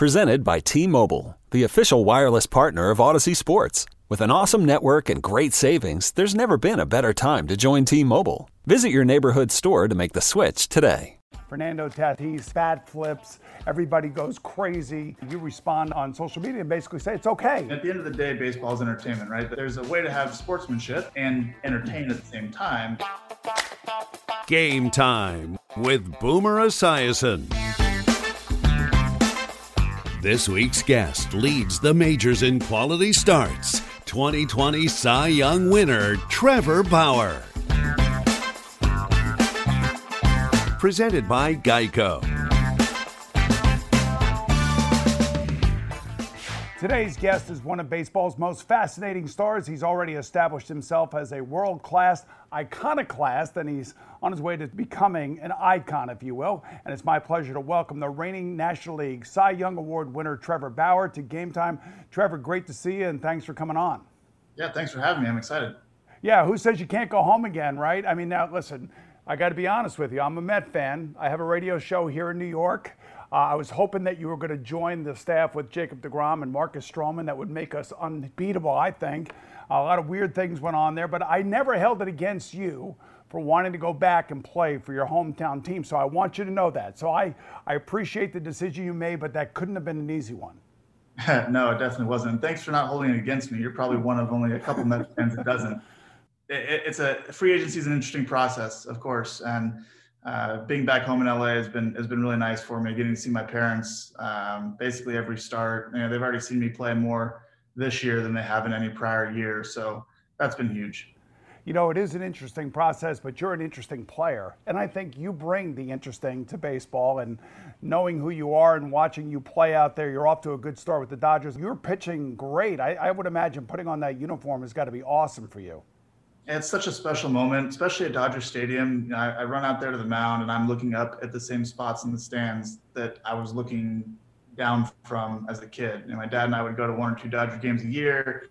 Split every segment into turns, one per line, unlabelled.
Presented by T-Mobile, the official wireless partner of Audacy Sports. With an awesome network and great savings, there's never been a better time to join T-Mobile. Visit your neighborhood store to make the switch today.
Fernando Tatis, bat flips, everybody goes crazy. You respond on social media and basically say it's okay.
At the end of the day, baseball is entertainment, right? There's a way to have sportsmanship and entertain at the same time.
Game time with Boomer Esiason. This week's guest leads the majors in quality starts. 2020 Cy Young winner Trevor Bauer. Presented by Geico.
Today's guest is one of baseball's most fascinating stars. He's already established himself as a world class iconoclast, and he's on his way to becoming an icon, if you will. And it's my pleasure to welcome the reigning National League Cy Young Award winner Trevor Bauer to Game Time. Trevor, great to see you, and thanks for coming on.
Yeah, thanks for having me. I'm excited.
Yeah, who says you can't go home again, right? I mean, now listen, I got to be honest with you. I'm a Met fan. I have a radio show here in New York. Uh, I was hoping that you were going to join the staff with Jacob DeGrom and Marcus Stroman. That would make us unbeatable, I think. A lot of weird things went on there, but I never held it against you for wanting to go back and play for your hometown team. So I want you to know that. So I, I appreciate the decision you made, but that couldn't have been an easy one.
no, it definitely wasn't. And thanks for not holding it against me. You're probably one of only a couple Mets fans that doesn't. It, it's a free agency is an interesting process, of course, and uh, being back home in LA has been has been really nice for me. Getting to see my parents um, basically every start. You know, they've already seen me play more this year than they have in any prior year, so that's been huge.
You know, it is an interesting process, but you're an interesting player, and I think you bring the interesting to baseball. And knowing who you are and watching you play out there, you're off to a good start with the Dodgers. You're pitching great. I, I would imagine putting on that uniform has got to be awesome for you.
It's such a special moment, especially at Dodger Stadium. You know, I, I, run out there to the mound and I'm looking up at the same spots in the stands that I was looking down from as a kid. You know, my dad and I would go to one or two Dodger games a year.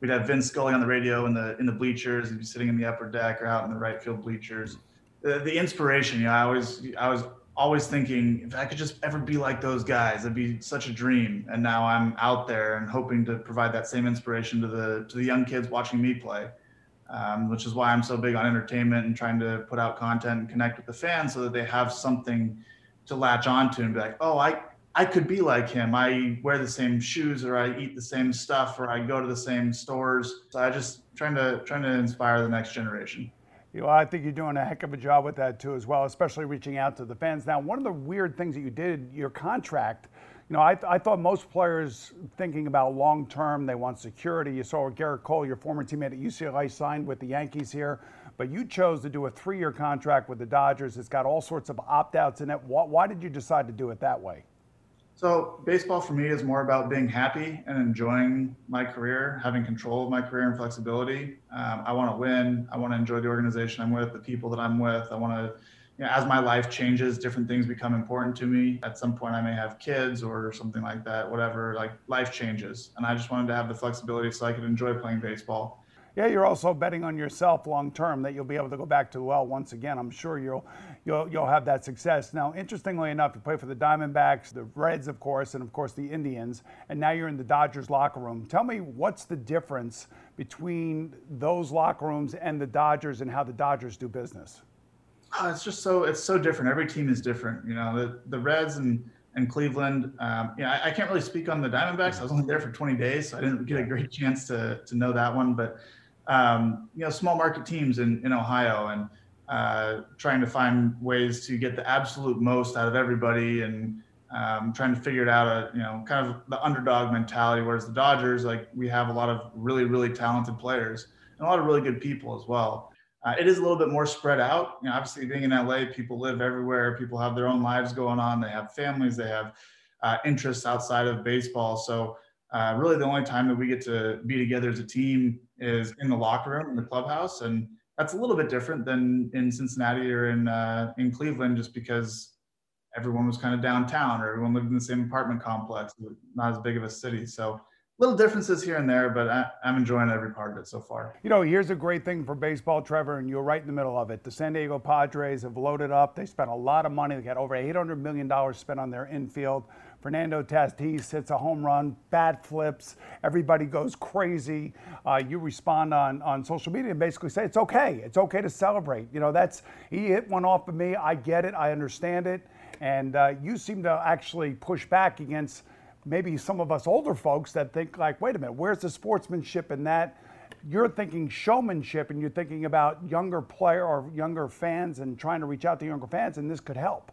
We'd have Vin Scully on the radio in the in the bleachers. He'd be sitting in the upper deck or out in the right field bleachers. The, the inspiration, you know, I always I was always thinking if I could just ever be like those guys, it'd be such a dream. And now I'm out there and hoping to provide that same inspiration to the to the young kids watching me play um, which is why I'm so big on entertainment and trying to put out content and connect with the fans so that they have something to latch onto and be like, oh, I, I could be like him. I wear the same shoes or I eat the same stuff or I go to the same stores. So I just trying to trying to inspire the next generation.
You know, I think you're doing a heck of a job with that too, as well, especially reaching out to the fans. Now, one of the weird things that you did, your contract you know, I, I thought most players thinking about long term, they want security. You saw Gerrit Cole, your former teammate at UCLA, signed with the Yankees here, but you chose to do a three year contract with the Dodgers. It's got all sorts of opt outs in it. Why, why did you decide to do it that way?
So, baseball for me is more about being happy and enjoying my career, having control of my career and flexibility. Um, I want to win. I want to enjoy the organization I'm with, the people that I'm with. I want to you know, as my life changes, different things become important to me. At some point, I may have kids or something like that, whatever. Like life changes, and I just wanted to have the flexibility so I could enjoy playing baseball.
Yeah, you're also betting on yourself long term that you'll be able to go back to the well once again. I'm sure you'll you'll you'll have that success. Now, interestingly enough, you play for the Diamondbacks, the Reds, of course, and of course the Indians, and now you're in the Dodgers locker room. Tell me what's the difference between those locker rooms and the Dodgers and how the Dodgers do business?
Oh, it's just so it's so different. Every team is different. You know, the the Reds and in Cleveland. Um, yeah, I, I, can't really speak on the Diamondbacks. I was only there for 20 days, so I didn't get a great chance to to know that one. But um, you know, small market teams in in Ohio and uh, trying to find ways to get the absolute most out of everybody and um, trying to figure it out, a, you know, kind of the underdog mentality. Whereas the Dodgers, like we have a lot of really, really talented players and a lot of really good people as well. Uh, it is a little bit more spread out. You know, obviously being in LA, people live everywhere. People have their own lives going on. They have families. They have uh, interests outside of baseball. So uh, really, the only time that we get to be together as a team is in the locker room in the clubhouse, and that's a little bit different than in Cincinnati or in uh, in Cleveland, just because everyone was kind of downtown or everyone lived in the same apartment complex, not as big of a city. So little differences here and there, but I, am enjoying every part of it so far.
You know, here's a great thing for baseball, Trevor, and you're right in the middle of it. The San Diego Padres have loaded up. They spent a lot of money. They got over $800 million spent on their infield. Fernando Tatis hits a home run, bat flips, everybody goes crazy. Uh, you respond on, on social media and basically say it's okay. It's okay to celebrate. You know, that's he hit one off of me. I get it. I understand it. And uh, you seem to actually push back against maybe some of us older folks that think like, wait a minute, where's the sportsmanship in that? You're thinking showmanship and you're thinking about younger player or younger fans and trying to reach out to younger fans, and this could help.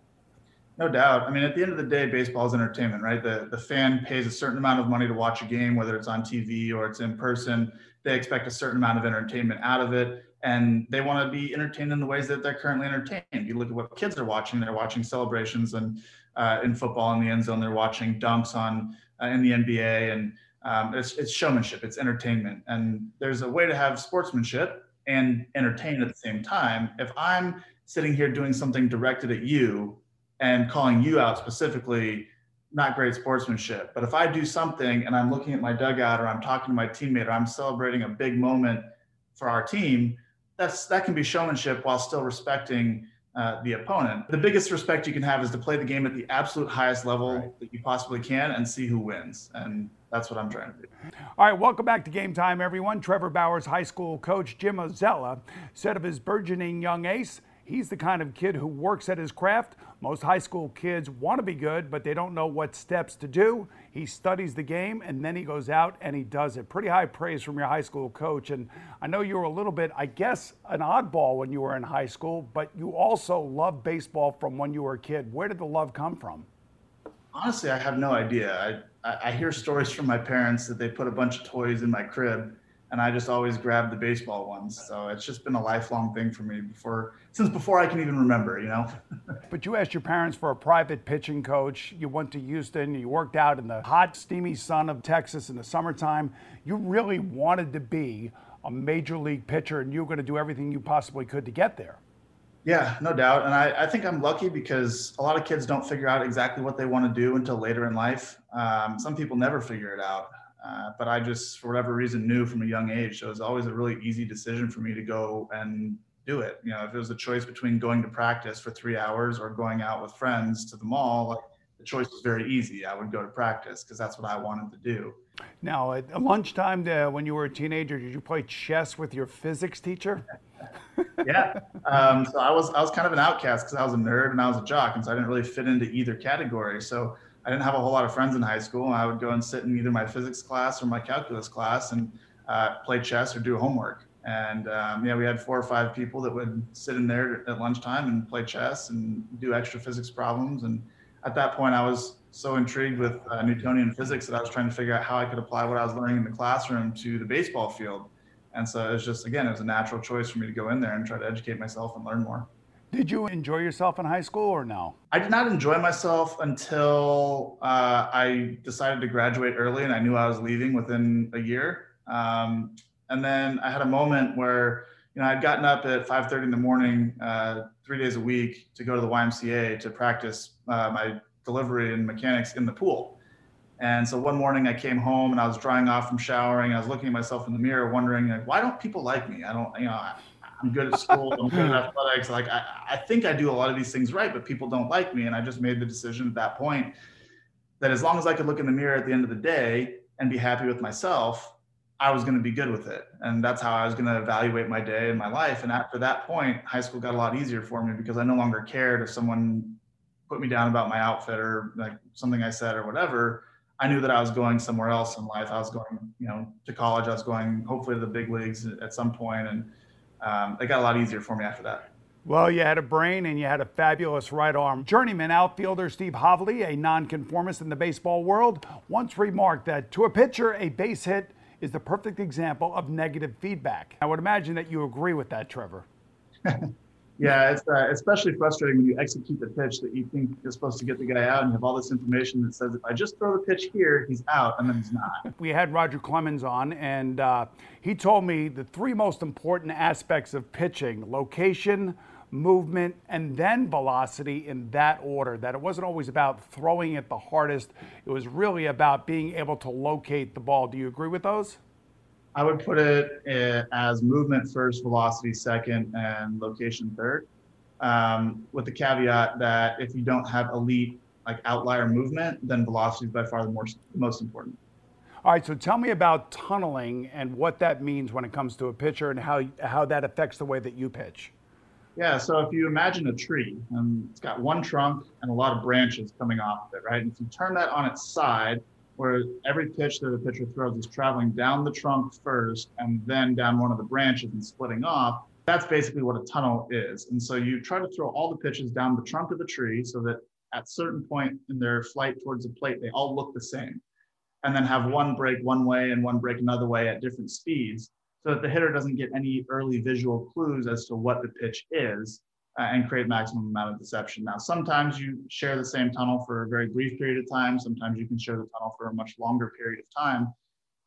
No doubt. I mean, at the end of the day, baseball is entertainment, right? The the fan pays a certain amount of money to watch a game, whether it's on TV or it's in person. They expect a certain amount of entertainment out of it and they want to be entertained in the ways that they're currently entertained. You look at what kids are watching; they're watching celebrations and uh, in football in the end zone, they're watching dunks on uh, in the NBA, and um, it's, it's showmanship, it's entertainment, and there's a way to have sportsmanship and entertain at the same time. If I'm sitting here doing something directed at you and calling you out specifically, not great sportsmanship. But if I do something and I'm looking at my dugout or I'm talking to my teammate or I'm celebrating a big moment for our team, that's that can be showmanship while still respecting uh, the opponent. The biggest respect you can have is to play the game at the absolute highest level right. that you possibly can and see who wins. And that's what I'm trying to do.
All right, welcome back to Game Time, everyone. Trevor Bauer's high school coach, Jim Ozella, said of his burgeoning young ace, He's the kind of kid who works at his craft. Most high school kids want to be good, but they don't know what steps to do. He studies the game and then he goes out and he does it. Pretty high praise from your high school coach. And I know you were a little bit, I guess, an oddball when you were in high school, but you also loved baseball from when you were a kid. Where did the love come from?
Honestly, I have no idea. I, I hear stories from my parents that they put a bunch of toys in my crib and I just always grabbed the baseball ones. So it's just been a lifelong thing for me before since before I can even remember, you know.
but you asked your parents for a private pitching coach. You went to Houston. You worked out in the hot, steamy sun of Texas in the summertime. You really wanted to be a major league pitcher, and you were going to do everything you possibly could to get there.
Yeah, no doubt. And I, I, think I'm lucky because a lot of kids don't figure out exactly what they want to do until later in life. Um, some people never figure it out. Uh, but I just, for whatever reason, knew from a young age. So it was always a really easy decision for me to go and do it. You know, if it was a choice between going to practice for three hours or going out with friends to the mall, like, the choice was very easy. I would go to practice because that's what I wanted to do.
Now, at lunchtime, uh, when you were a teenager, did you play chess with your physics teacher?
yeah. Um, so I was I was kind of an outcast because I was a nerd and I was a jock, and so I didn't really fit into either category. So I didn't have a whole lot of friends in high school. I would go and sit in either my physics class or my calculus class and uh, play chess or do homework. And um, yeah, we had four or five people that would sit in there at lunchtime and play chess and do extra physics problems. And at that point, I was so intrigued with uh, Newtonian physics that I was trying to figure out how I could apply what I was learning in the classroom to the baseball field. And so it was just, again, it was a natural choice for me to go in there and try to educate myself and learn more.
Did you enjoy yourself in high school or no?
I did not enjoy myself until uh, I decided to graduate early and I knew I was leaving within a year. Um, and then I had a moment where, you know, I'd gotten up at 5:30 in the morning, uh, three days a week, to go to the YMCA to practice uh, my delivery and mechanics in the pool. And so one morning I came home and I was drying off from showering. I was looking at myself in the mirror, wondering, like, why don't people like me? I don't, you know, I'm good at school. I'm good at athletics. Like I, I think I do a lot of these things right, but people don't like me. And I just made the decision at that point that as long as I could look in the mirror at the end of the day and be happy with myself, I was going to be good with it. And that's how I was going to evaluate my day and my life. And after that point, high school got a lot easier for me because I no longer cared if someone put me down about my outfit or like something I said or whatever, I knew that I was going somewhere else in life. I was going, you know, to college. I was going hopefully to the big leagues at some point, and um, it got a lot easier for me after that.
Well, you had a brain and you had a fabulous right arm. Journeyman outfielder Steve Hovley, a nonconformist in the baseball world, once remarked that to a pitcher, a base hit is the perfect example of negative feedback. I would imagine that you agree with that, Trevor.
Yeah, it's uh, especially frustrating when you execute the pitch that you think you're supposed to get the guy out, and you have all this information that says if I just throw the pitch here, he's out, and then he's not.
We had Roger Clemens on, and uh, he told me the three most important aspects of pitching: location, movement, and then velocity in that order. That it wasn't always about throwing it the hardest; it was really about being able to locate the ball. Do you agree with those?
I would put it eh, as movement first, velocity second, and location third. Um, with the caveat that if you don't have elite like outlier movement, then velocity is by far the most, most important.
All right, so tell me about tunneling and what that means when it comes to a pitcher and how how that affects the way that you pitch.
Yeah, so if you imagine a tree, and it's got one trunk and a lot of branches coming off of it, right? And if you turn that on its side, where every pitch that the pitcher throws is traveling down the trunk first and then down one of the branches and splitting off. That's basically what a tunnel is. And so you try to throw all the pitches down the trunk of the tree so that at certain point in their flight towards the plate, they all look the same. And then have one break one way and one break another way at different speeds so that the hitter doesn't get any early visual clues as to what the pitch is and create maximum amount of deception. Now, sometimes you share the same tunnel for a very brief period of time. Sometimes you can share the tunnel for a much longer period of time.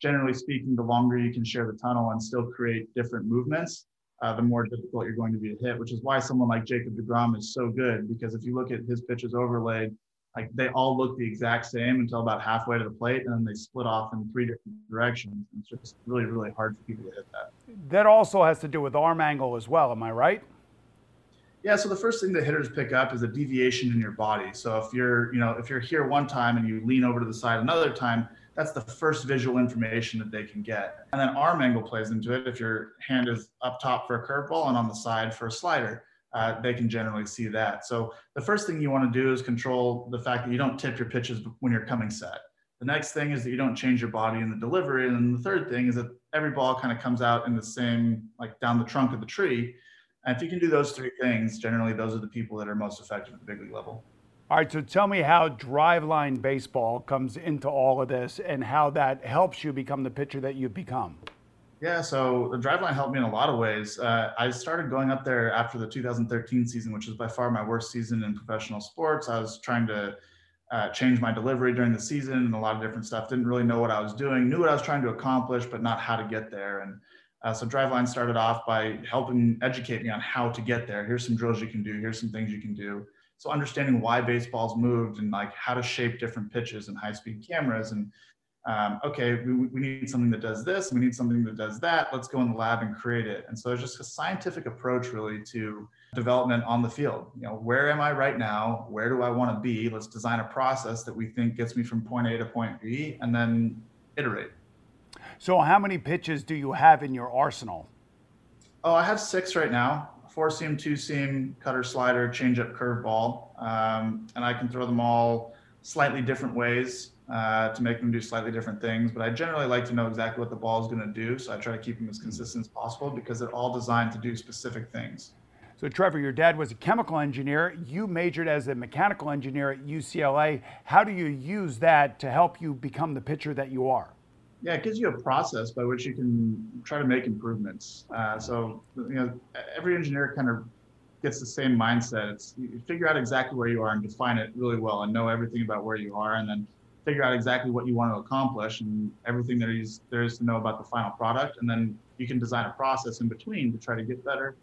Generally speaking, the longer you can share the tunnel and still create different movements, uh, the more difficult you're going to be to hit, which is why someone like Jacob DeGrom is so good. Because if you look at his pitches overlaid, like they all look the exact same until about halfway to the plate, and then they split off in three different directions. It's just really, really hard for people to hit that.
That also has to do with arm angle as well. Am I right?
Yeah, so the first thing that hitters pick up is a deviation in your body. So if you're, you know, if you're here one time and you lean over to the side another time, that's the first visual information that they can get. And then arm angle plays into it. If your hand is up top for a curveball and on the side for a slider, uh, they can generally see that. So the first thing you want to do is control the fact that you don't tip your pitches when you're coming set. The next thing is that you don't change your body in the delivery. And the third thing is that every ball kind of comes out in the same, like down the trunk of the tree. And if you can do those three things, generally those are the people that are most effective at the big league level.
All right, so tell me how driveline baseball comes into all of this and how that helps you become the pitcher that you've become.
Yeah, so the driveline helped me in a lot of ways. Uh, I started going up there after the 2013 season, which was by far my worst season in professional sports. I was trying to uh, change my delivery during the season and a lot of different stuff. Didn't really know what I was doing, knew what I was trying to accomplish, but not how to get there. And uh, so Driveline started off by helping educate me on how to get there. Here's some drills you can do. Here's some things you can do. So understanding why baseballs moved and like how to shape different pitches and high speed cameras and um, okay, we, we need something that does this. We need something that does that. Let's go in the lab and create it. And so it's just a scientific approach really to development on the field. You know, where am I right now? Where do I want to be? Let's design a process that we think gets me from point A to point B and then iterate.
So, how many pitches do you have in your arsenal?
Oh, I have six right now four seam, two seam, cutter, slider, changeup, curveball. Um, and I can throw them all slightly different ways uh, to make them do slightly different things. But I generally like to know exactly what the ball is going to do. So I try to keep them as consistent as possible because they're all designed to do specific things.
So, Trevor, your dad was a chemical engineer. You majored as a mechanical engineer at UCLA. How do you use that to help you become the pitcher that you are?
Yeah, it gives you a process by which you can try to make improvements. Uh, so, you know, every engineer kind of gets the same mindset. It's you figure out exactly where you are and define it really well and know everything about where you are and then figure out exactly what you want to accomplish and everything is there is to know about the final product. And then you can design a process in between to try to get better.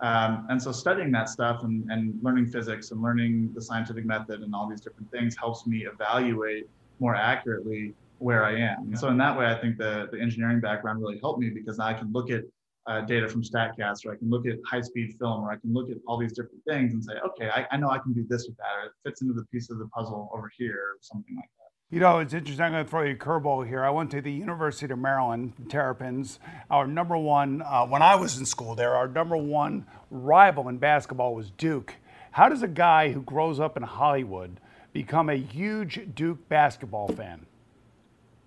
Um, and so studying that stuff and, and learning physics and learning the scientific method and all these different things helps me evaluate more accurately where I am. And so in that way, I think the, the engineering background really helped me because I can look at uh, data from StatCast, or I can look at high-speed film, or I can look at all these different things and say, okay, I, I know I can do this with that, or it fits into the piece of the puzzle over here, or something like that.
You know, it's interesting. I'm going to throw you a curveball here. I went to the University of Maryland, Terrapins. Our number one, uh, when I was in school there, our number one rival in basketball was Duke. How does a guy who grows up in Hollywood become a huge Duke basketball fan?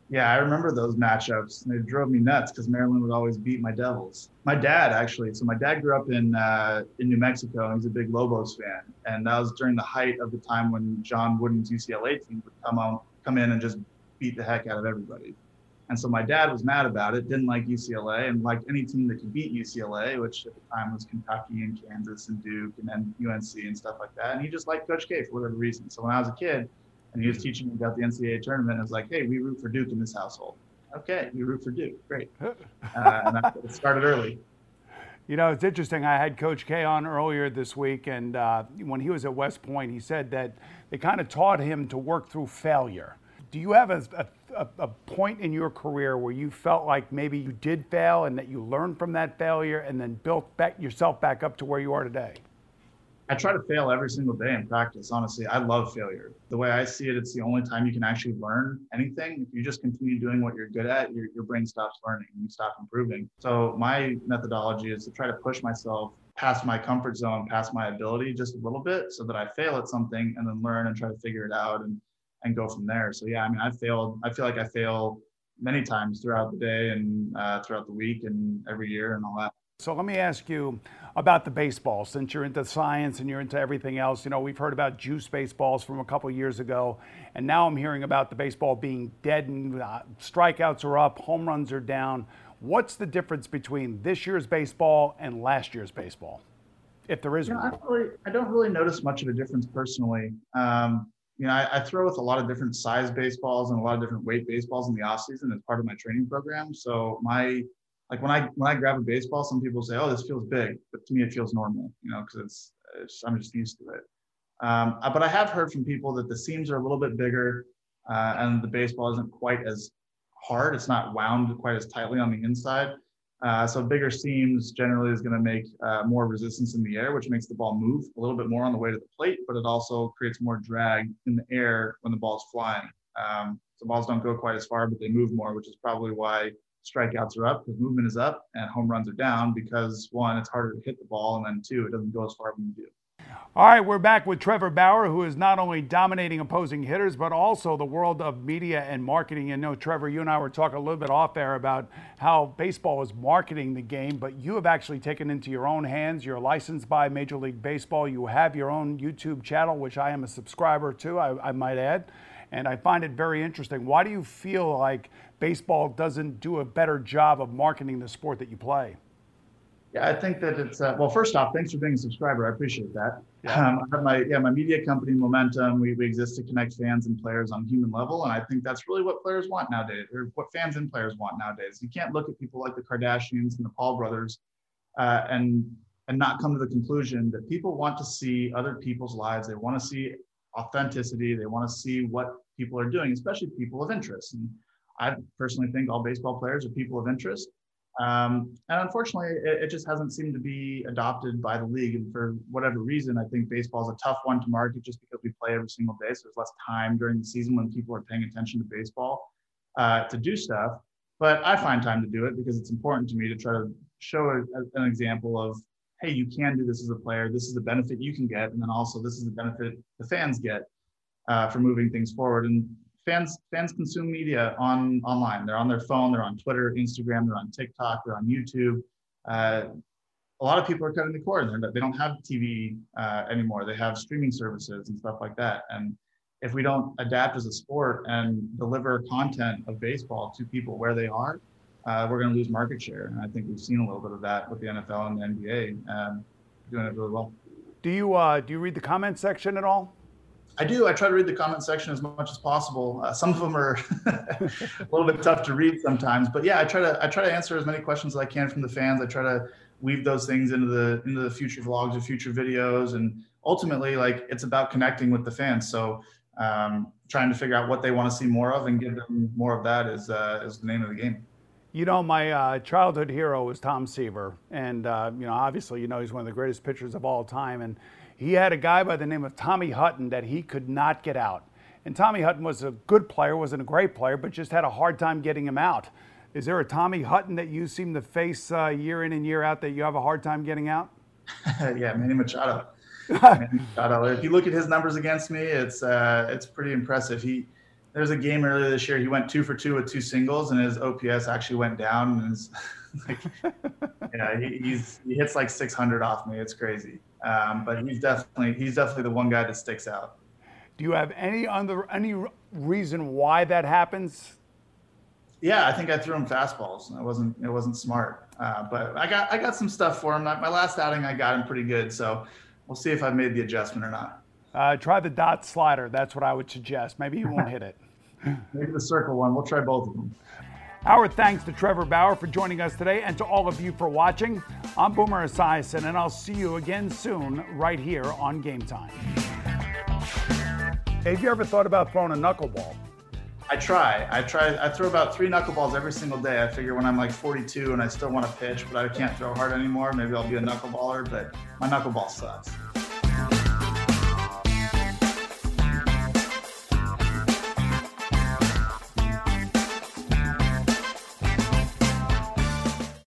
Yeah, I remember those matchups. They drove me nuts because Maryland would always beat my Devils. My dad, actually, so my dad grew up in uh, in New Mexico, and he's a big Lobos fan. And that was during the height of the time when John Wooden's UCLA team would come on, come in and just beat the heck out of everybody. And so my dad was mad about it, didn't like UCLA, and liked any team that could beat UCLA, which at the time was Kentucky and Kansas and Duke and then UNC and stuff like that. And he just liked Coach K for whatever reason. So when I was a kid, and he was teaching me about the NCAA tournament, I was like, "Hey, we root for Duke in this household." Okay, we root for Duke. Great. Uh, and I started early.
You know, it's interesting. I had Coach K on earlier this week, and uh, when he was at West Point, he said that they kind of taught him to work through failure. Do you have a, a, a, point in your career where you felt like maybe you did fail and that you learned from that failure and then built back yourself back up to where you are today?
I try to fail every single day in practice. Honestly, I love failure. The way I see it, it's the only time you can actually learn anything. If you just continue doing what you're good at, your, your brain stops learning and you stop improving. So my methodology is to try to push myself past my comfort zone, past my ability just a little bit so that I fail at something and then learn and try to figure it out and, and go from there. So yeah, I mean, I failed. I feel like I fail many times throughout the day and uh, throughout the week and every year and all that.
So let me ask you about the baseball, since you're into science and you're into everything else. You know, we've heard about juice baseballs from a couple years ago, and now I'm hearing about the baseball being dead and uh, strikeouts are up, home runs are down. What's the difference between this year's baseball and last year's baseball, if there is
you know,
one?
I, really, I, don't really notice much of a difference personally. Um, you know, I, I, throw with a lot of different size baseballs and a lot of different weight baseballs in the off season as part of my training program. So my like when I when I grab a baseball, some people say, "Oh, this feels big," but to me, it feels normal, you know, because it's, it's, I'm just used to it. Um, uh, but I have heard from people that the seams are a little bit bigger, uh, and the baseball isn't quite as hard. It's not wound quite as tightly on the inside. Uh, so bigger seams generally is going to make uh, more resistance in the air, which makes the ball move a little bit more on the way to the plate, but it also creates more drag in the air when the ball's flying. Um, so balls don't go quite as far, but they move more, which is probably why strikeouts are up because movement is up and home runs are down because one, it's harder to hit the ball, and then two, it doesn't go as far when you do.
All right, we're back with Trevor Bauer, who is not only dominating opposing hitters, but also the world of media and marketing. And know, Trevor, you and I were talking a little bit off air about how baseball is marketing the game, but you have actually taken into your own hands. You're licensed by Major League Baseball. You have your own YouTube channel, which I am a subscriber to, I, I might add. And I find it very interesting. Why do you feel like baseball doesn't do a better job of marketing the sport that you play?
Yeah, I think that it's uh, well. First off, thanks for being a subscriber. I appreciate that. Yeah. Um, I have my yeah my media company Momentum. We, we exist to connect fans and players on human level, and I think that's really what players want nowadays, or what fans and players want nowadays. You can't look at people like the Kardashians and the Paul brothers, uh, and and not come to the conclusion that people want to see other people's lives. They want to see authenticity. They want to see what people are doing, especially people of interest. And I personally think all baseball players are people of interest. Um, and unfortunately, it, it, just hasn't seemed to be adopted by the league. And for whatever reason, I think baseball is a tough one to market just because we play every single day. So there's less time during the season when people are paying attention to baseball uh, to do stuff. But I find time to do it because it's important to me to try to show a, an example of, hey, you can do this as a player. This is the benefit you can get. And then also, this is the benefit the fans get uh, for moving things forward. And fans fans consume media on online. They're on their phone, they're on Twitter, Instagram, they're on TikTok, they're on YouTube. Uh, a lot of people are cutting the cord. They're, they don't have TV uh, anymore. They have streaming services and stuff like that. And if we don't adapt as a sport and deliver content of baseball to people where they are, uh, we're going to lose market share. And I think we've seen a little bit of that with the NFL and the NBA um, doing it really well.
Do you uh, do you read the comment section at all?
I do. I try to read the comment section as much as possible. Uh, some of them are a little bit tough to read sometimes, but yeah, I try to I try to answer as many questions as I can from the fans. I try to weave those things into the into the future vlogs or future videos, and ultimately, like it's about connecting with the fans. So, um, trying to figure out what they want to see more of and give them more of that is uh, is the name of the game.
You know, my uh, childhood hero was Tom Seaver, and uh, you know, obviously, you know, he's one of the greatest pitchers of all time, and he had a guy by the name of Tommy Hutton that he could not get out. And Tommy Hutton was a good player, wasn't a great player, but just had a hard time getting him out. Is there a Tommy Hutton that you seem to face uh, year in and year out that you have a hard time getting out?
yeah, Manny Machado. Machado, if you look at his numbers against me, it's uh, it's pretty impressive. He there's a game earlier this year. He went two for two with two singles, and his OPS actually went down. And like, yeah, he, he's he hits like 600 off me. It's crazy. Um, but he's definitely he's definitely the one guy that sticks out.
Do you have any other any reason why that happens?
Yeah, I think I threw him fastballs. It wasn't it wasn't smart. Uh, but I got I got some stuff for him. My last outing, I got him pretty good. So we'll see if I've made the adjustment or not.
Uh, try the dot slider. That's what I would suggest. Maybe he won't hit it.
Maybe the circle one. We'll try both of them.
Our thanks to Trevor Bauer for joining us today and to all of you for watching. I'm Boomer Esiason, and I'll see you again soon right here on Game Time. Have you ever thought about throwing a knuckleball?
I try. I try. I throw about three knuckleballs every single day. I figure when I'm like 42 and I still want to pitch, but I can't throw hard anymore, maybe I'll be a knuckleballer. But my knuckleball sucks.